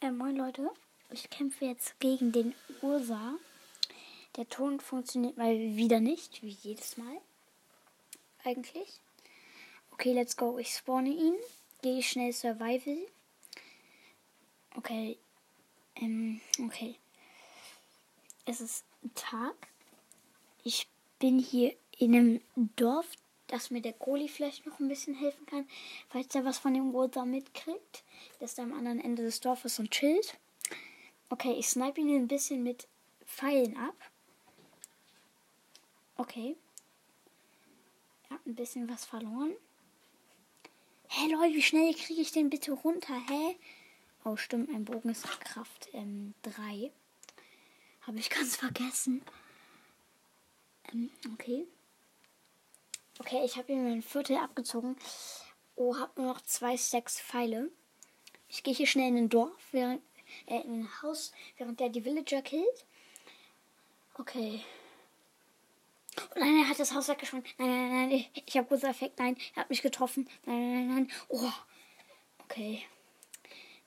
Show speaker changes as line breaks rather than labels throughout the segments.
Äh, moin Leute, ich kämpfe jetzt gegen den Ursa. Der Ton funktioniert mal wieder nicht, wie jedes Mal. Eigentlich. Okay, let's go. Ich spawne ihn. Gehe schnell Survival. Okay. Ähm, okay. Es ist Tag. Ich bin hier in einem Dorf, dass mir der Goli vielleicht noch ein bisschen helfen kann, falls er was von dem Ursa mitkriegt. Der ist am anderen Ende des Dorfes und chillt. Okay, ich snipe ihn ein bisschen mit Pfeilen ab. Okay. Er hat ein bisschen was verloren. Hä, Leute, wie schnell kriege ich den bitte runter? Hä? Oh, stimmt, mein Bogen ist Kraft 3. Ähm, Habe ich ganz vergessen. Ähm, okay. Okay, ich habe ihm ein Viertel abgezogen. Oh, habe nur noch zwei Stacks Pfeile. Ich gehe hier schnell in ein Dorf, während, äh, in ein Haus, während der die Villager killt. Okay. Oh nein, er hat das Haus weggeschossen. Nein, nein, nein, ich habe großer Effekt. Nein, er hat mich getroffen. Nein, nein, nein, nein. Oh. Okay.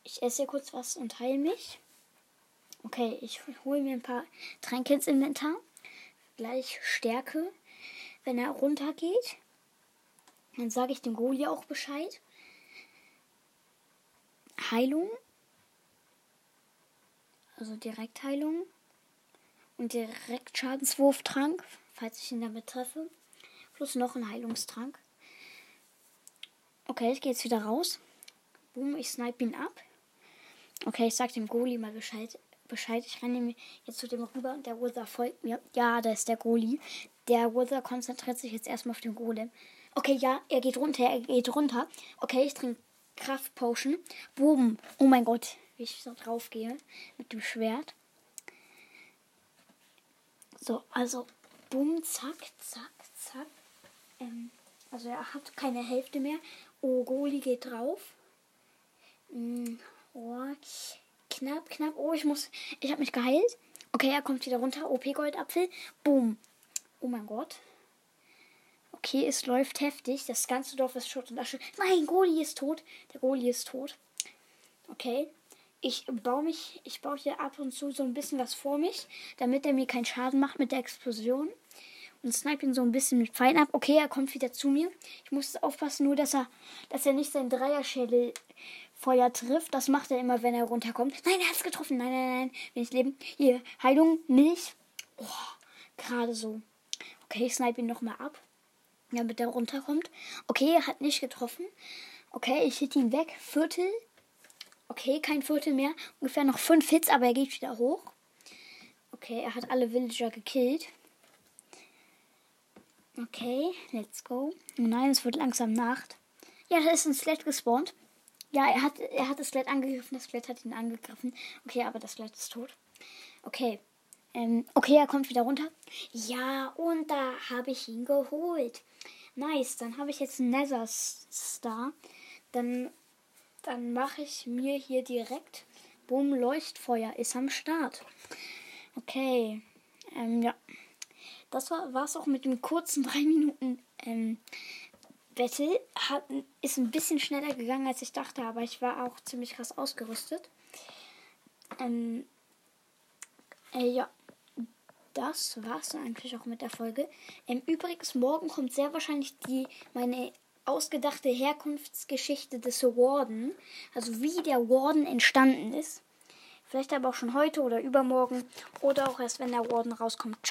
Ich esse kurz was und heile mich. Okay, ich hole mir ein paar Tränke ins Inventar. Gleich Stärke wenn er runtergeht. Dann sage ich dem Goli auch Bescheid. Heilung. Also Direktheilung. Und direkt Schadenswurftrank, falls ich ihn damit treffe. Plus noch ein Heilungstrank. Okay, ich gehe jetzt wieder raus. Boom, ich snipe ihn ab. Okay, ich sag dem Goli mal Bescheid. Bescheid. Ich renne jetzt zu dem rüber und der Wither folgt mir. Ja, da ist der Goli. Der Wither konzentriert sich jetzt erstmal auf den Golem. Okay, ja, er geht runter, er geht runter. Okay, ich trinke Kraftpotion. Boom. Oh mein Gott, wie ich so drauf gehe mit dem Schwert. So, also boom, zack, zack, zack. Ähm, also er hat keine Hälfte mehr. Oh, Goli geht drauf. Mm, oh, knapp, knapp. Oh, ich muss. Ich habe mich geheilt. Okay, er kommt wieder runter. OP Goldapfel. Boom. Oh mein Gott. Okay, es läuft heftig. Das ganze Dorf ist Schutt und Asche. Nein, Goli ist tot. Der Goli ist tot. Okay. Ich baue mich, ich baue hier ab und zu so ein bisschen was vor mich, damit er mir keinen Schaden macht mit der Explosion. Und snipe ihn so ein bisschen mit Pfeilen ab. Okay, er kommt wieder zu mir. Ich muss aufpassen, nur dass er, dass er nicht seinen Dreierschädel Feuer trifft. Das macht er immer, wenn er runterkommt. Nein, er hat es getroffen. Nein, nein, nein. Will ich leben. Hier, Heilung, Milch. Oh, gerade so. Okay, ich snipe ihn nochmal ab. Damit er runterkommt. Okay, er hat nicht getroffen. Okay, ich hit ihn weg. Viertel. Okay, kein Viertel mehr. Ungefähr noch fünf Hits, aber er geht wieder hoch. Okay, er hat alle Villager gekillt. Okay, let's go. Oh nein, es wird langsam Nacht. Ja, da ist ein Skelett gespawnt. Ja, er hat, er hat das Skelett angegriffen, das Skelett hat ihn angegriffen. Okay, aber das Skelett ist tot. Okay. Ähm, okay, er kommt wieder runter. Ja, und da habe ich ihn geholt. Nice, dann habe ich jetzt einen Nether Star. Dann, dann mache ich mir hier direkt. Boom, Leuchtfeuer ist am Start. Okay. Ähm, ja. Das war es auch mit dem kurzen 3 Minuten ähm, Battle hat, ist ein bisschen schneller gegangen, als ich dachte, aber ich war auch ziemlich krass ausgerüstet. Ähm, äh, ja, das war's eigentlich auch mit der Folge. Ähm, übrigens, morgen kommt sehr wahrscheinlich die meine ausgedachte Herkunftsgeschichte des Warden. Also wie der Warden entstanden ist. Vielleicht aber auch schon heute oder übermorgen. Oder auch erst, wenn der Warden rauskommt. Ciao.